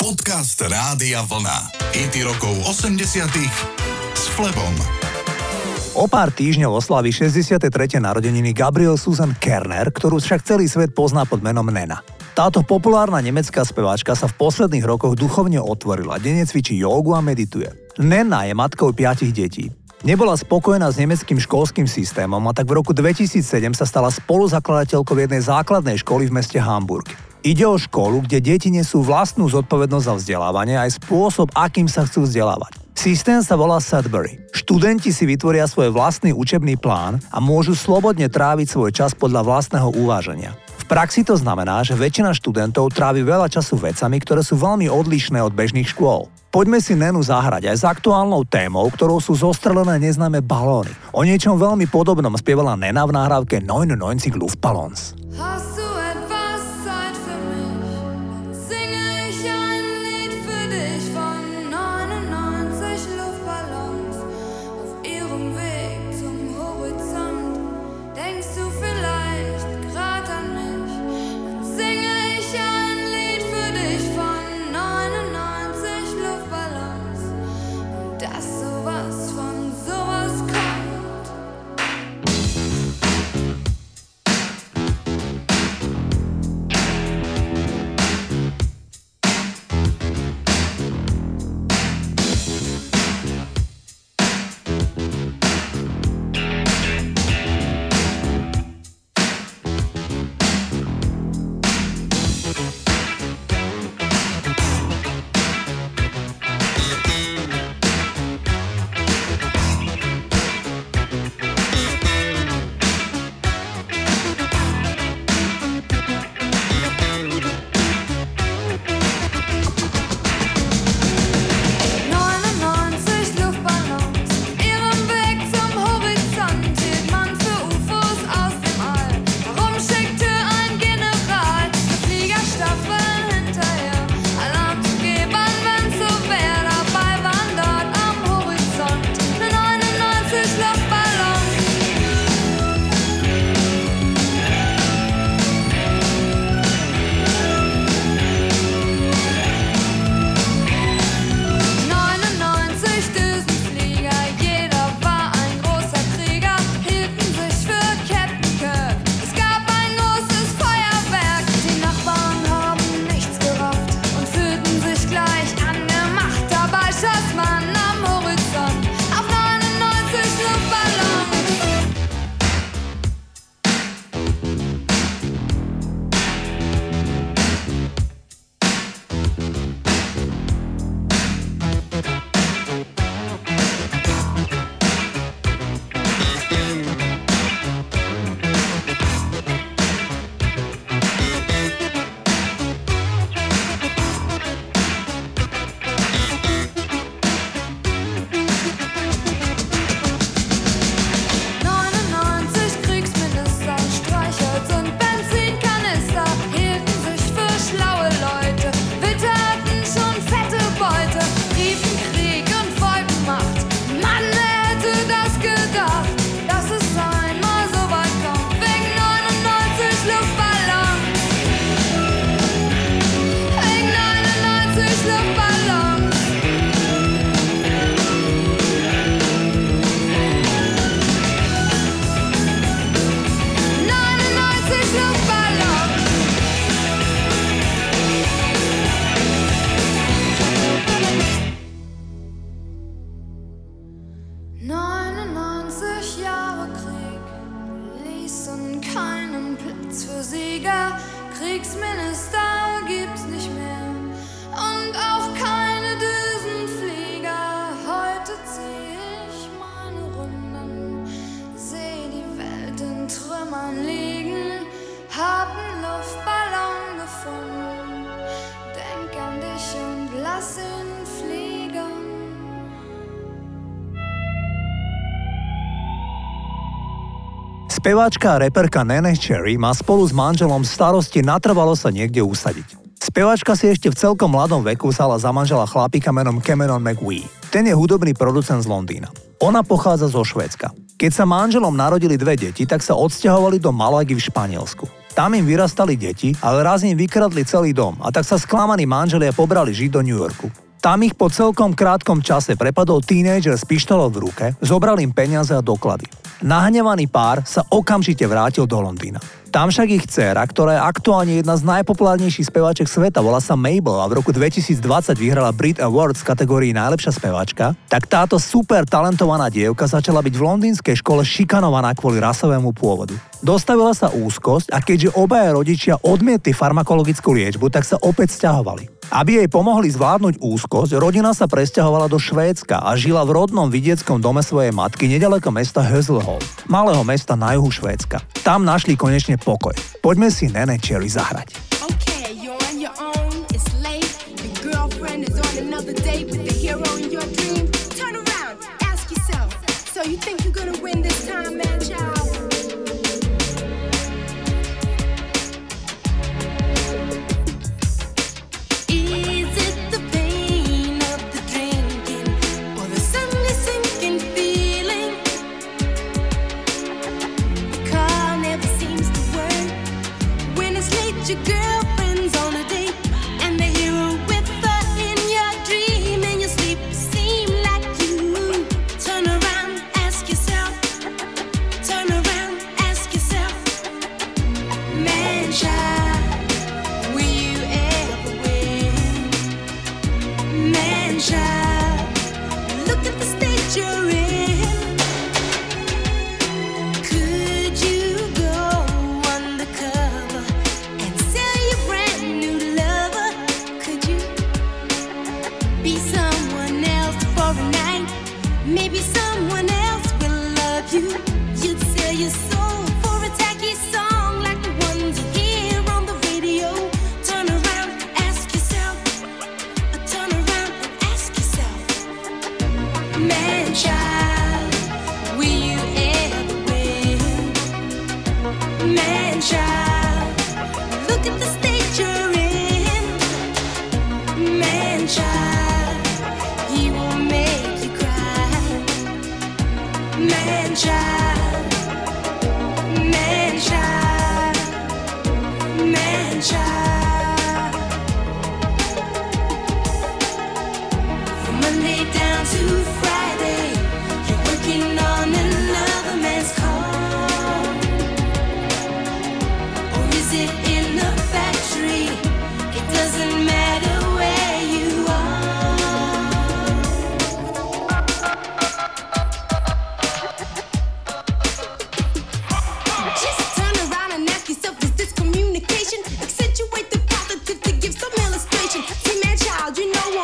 Podcast Rádia Vlna. IT rokov 80 s Flebom. O pár týždňov oslaví 63. narodeniny Gabriel Susan Kerner, ktorú však celý svet pozná pod menom Nena. Táto populárna nemecká speváčka sa v posledných rokoch duchovne otvorila, denne cvičí jogu a medituje. Nena je matkou piatich detí. Nebola spokojná s nemeckým školským systémom a tak v roku 2007 sa stala spoluzakladateľkou jednej základnej školy v meste Hamburg. Ide o školu, kde deti nesú vlastnú zodpovednosť za vzdelávanie aj spôsob, akým sa chcú vzdelávať. Systém sa volá Sudbury. Študenti si vytvoria svoj vlastný učebný plán a môžu slobodne tráviť svoj čas podľa vlastného uváženia. V praxi to znamená, že väčšina študentov trávi veľa času vecami, ktoré sú veľmi odlišné od bežných škôl. Poďme si Nenu zahrať aj s aktuálnou témou, ktorou sú zostrelené neznáme balóny. O niečom veľmi podobnom spievala Nena v nahrávke 99 Luftballons. Hast Speváčka a reperka Nene Cherry má spolu s manželom starosti natrvalo sa niekde usadiť. Speváčka si ešte v celkom mladom veku sala za manžela chlapika menom Cameron McWee. Ten je hudobný producent z Londýna. Ona pochádza zo Švédska. Keď sa manželom narodili dve deti, tak sa odsťahovali do Malagy v Španielsku. Tam im vyrastali deti, ale raz im vykradli celý dom a tak sa sklamaní manželia pobrali žiť do New Yorku. Tam ich po celkom krátkom čase prepadol tínejdžer s pištolou v ruke, zobral im peniaze a doklady. Nahnevaný pár sa okamžite vrátil do Londýna. Tam však ich dcéra, ktorá je aktuálne jedna z najpopulárnejších speváček sveta, volá sa Mabel a v roku 2020 vyhrala Brit Awards v kategórii najlepšia speváčka, tak táto super talentovaná dievka začala byť v londýnskej škole šikanovaná kvôli rasovému pôvodu. Dostavila sa úzkosť a keďže obaja rodičia odmietli farmakologickú liečbu, tak sa opäť stiahovali. Aby jej pomohli zvládnuť úzkosť, rodina sa presťahovala do Švédska a žila v rodnom vidieckom dome svojej matky nedaleko mesta Hözelhov, malého mesta na juhu Švédska. Tam našli konečne pokoj. Poďme si Nene Cherry zahrať. your girl. Maybe some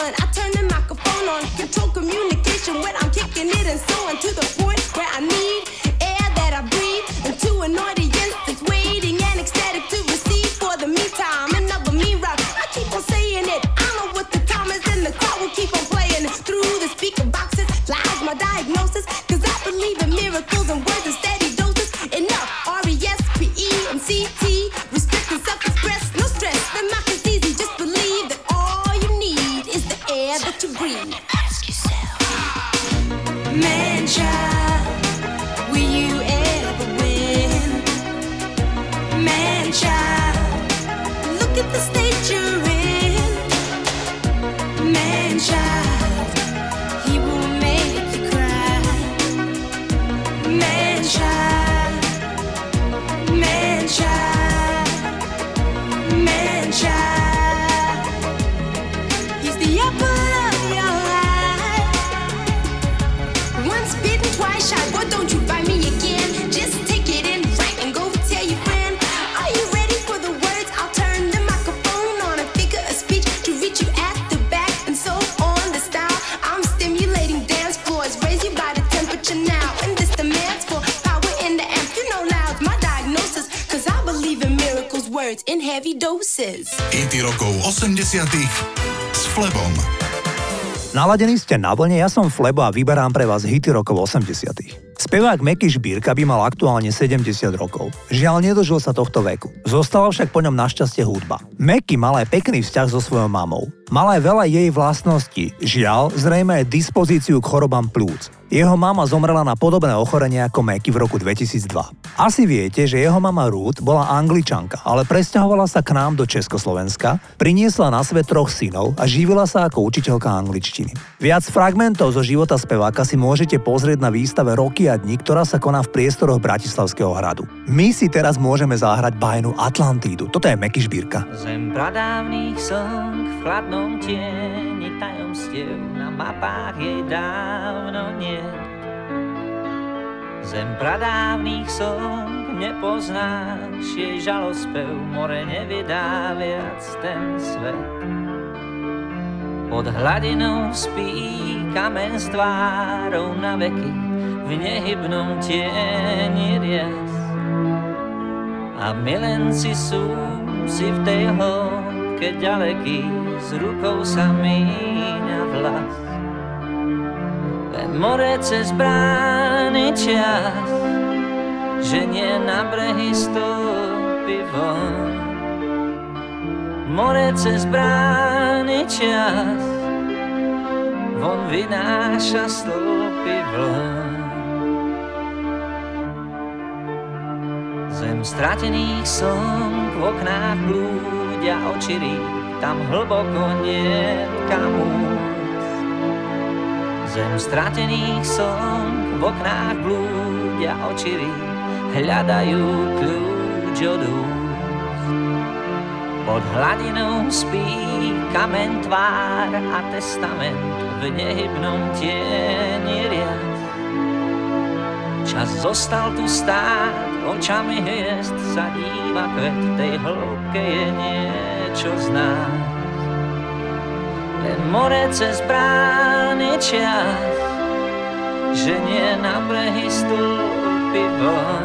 on. I turn the microphone on, control communication when I'm kicking it and so on to the Kisses. IT rokov 80 s Flebom. Naladení ste na vlne, ja som Flebo a vyberám pre vás hity rokov 80 Spevák Meky Šbírka by mal aktuálne 70 rokov. Žiaľ, nedožil sa tohto veku. Zostala však po ňom našťastie hudba. Meky mal aj pekný vzťah so svojou mamou. Mal aj veľa jej vlastností, žiaľ, zrejme aj dispozíciu k chorobám plúc. Jeho mama zomrela na podobné ochorenie ako Meky v roku 2002. Asi viete, že jeho mama Ruth bola angličanka, ale presťahovala sa k nám do Československa, priniesla na svet troch synov a živila sa ako učiteľka angličtiny. Viac fragmentov zo života speváka si môžete pozrieť na výstave Roky a dní, ktorá sa koná v priestoroch Bratislavského hradu. My si teraz môžeme zahrať bajnu Atlantídu. Toto je Meky Šbírka. Zem pradávnych song v chladnom tieni tajomstiev na mapách jej dávno nie Zem pradávnych song nepoznáš, jej žalospev more nevydá viac ten svet. Pod hladinou spí kamen s tvárou na veky, v nehybnom tieni rias. A milenci sú si v tej hĺbke ďaleký, s rukou sa míňa vlas. Len more cez brány čas, že nie na brehy stúpi von. More cez brány čas, von vynáša stĺpy vln. Zem stratených som v oknách blúdia očirí, tam hlboko nie kam Zem stratených som v oknách blúdia očirí, hľadajú kľúč od. Pod hladinou spí kamen tvár a testament v nehybnom tieni riad. Čas zostal tu stáť, očami hviezd sa díva kvet, tej hĺbke je niečo z nás. Len more cez brány čas, že nie na brehy stúpi von.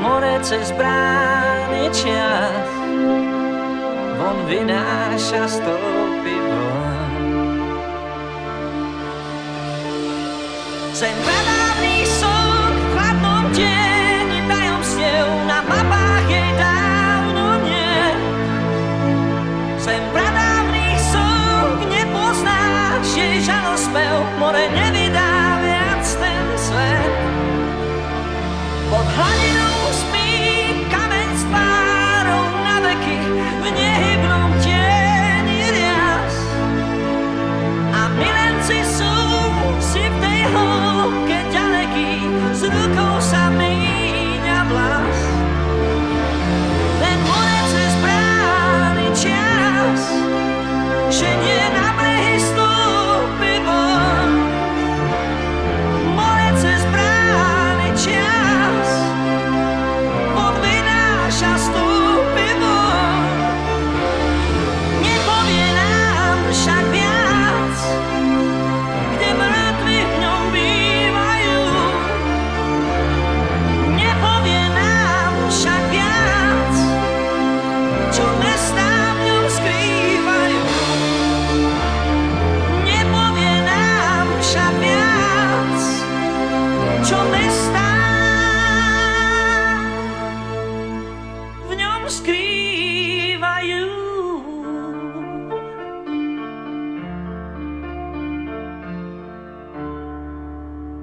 More cez brány čas, von vynáša stĺpy von. Zem pradávny som v chladnom tieni tajomstiev na mapách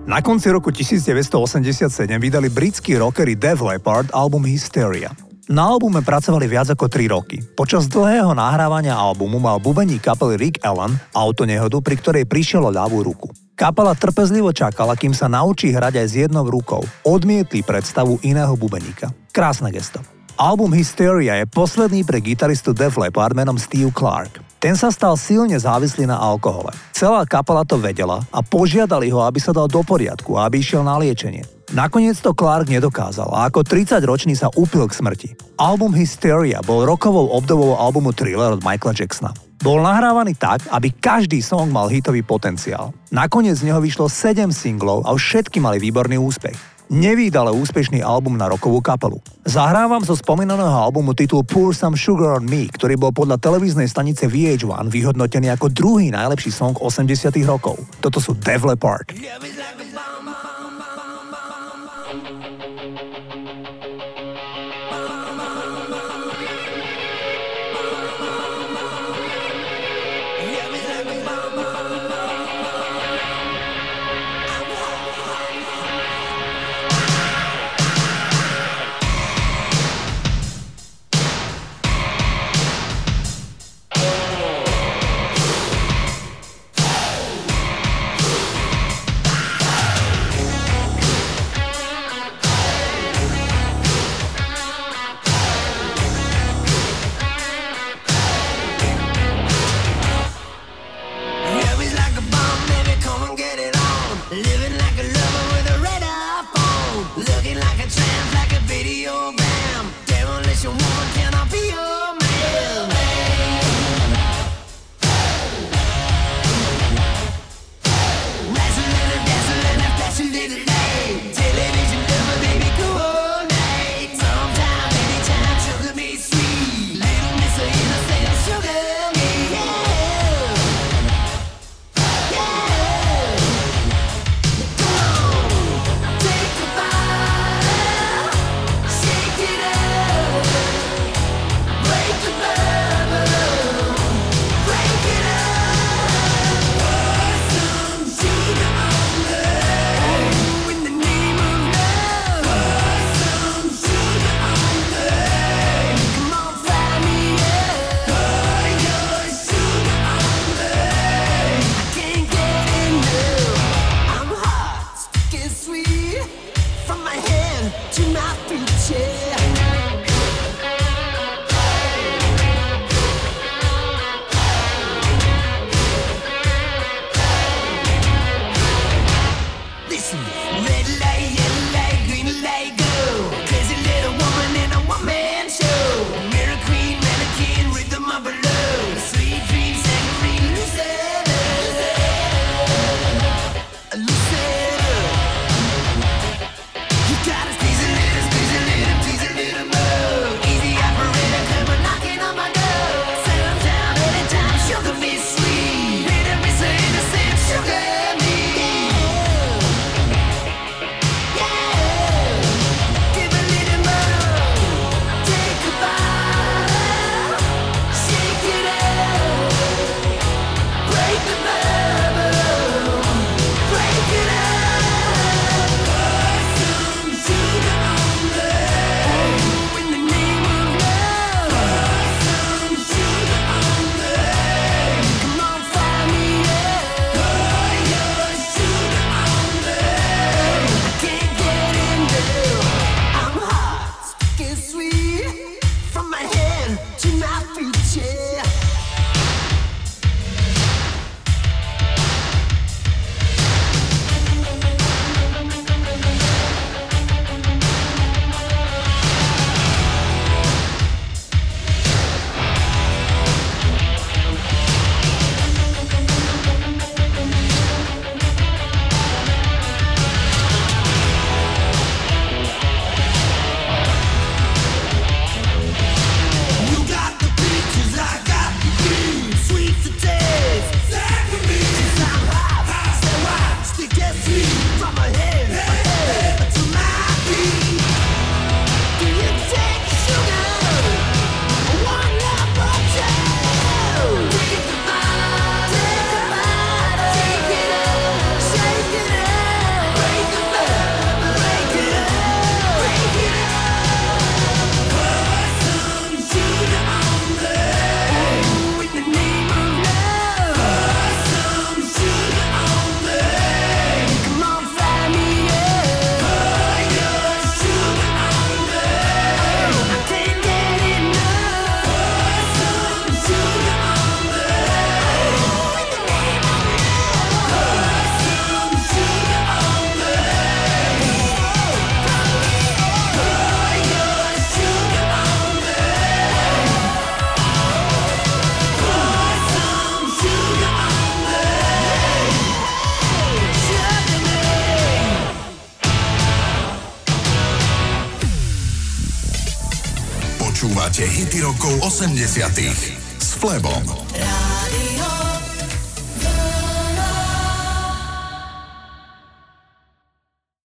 Na konci roku 1987 vydali britskí rockery Def Leppard album Hysteria. Na albume pracovali viac ako 3 roky. Počas dlhého nahrávania albumu mal bubeník kapely Rick Allen autonehodu, pri ktorej prišiel o ľavú ruku. Kapela trpezlivo čakala, kým sa naučí hrať aj s jednou rukou. Odmietli predstavu iného bubeníka. Krásne gesto. Album Hysteria je posledný pre gitaristu Def Leppard menom Steve Clark. Ten sa stal silne závislý na alkohole. Celá kapela to vedela a požiadali ho, aby sa dal do poriadku a aby išiel na liečenie. Nakoniec to Clark nedokázal a ako 30-ročný sa upil k smrti. Album Hysteria bol rokovou obdobou albumu Thriller od Michaela Jacksona. Bol nahrávaný tak, aby každý song mal hitový potenciál. Nakoniec z neho vyšlo 7 singlov a všetky mali výborný úspech. Nevýdale úspešný album na rokovú kapelu. Zahrávam zo spomínaného albumu titul Pour Some Sugar on Me, ktorý bol podľa televíznej stanice VH1 vyhodnotený ako druhý najlepší song 80 rokov. Toto sú Def Leppard. Love Living 80 s Flebom.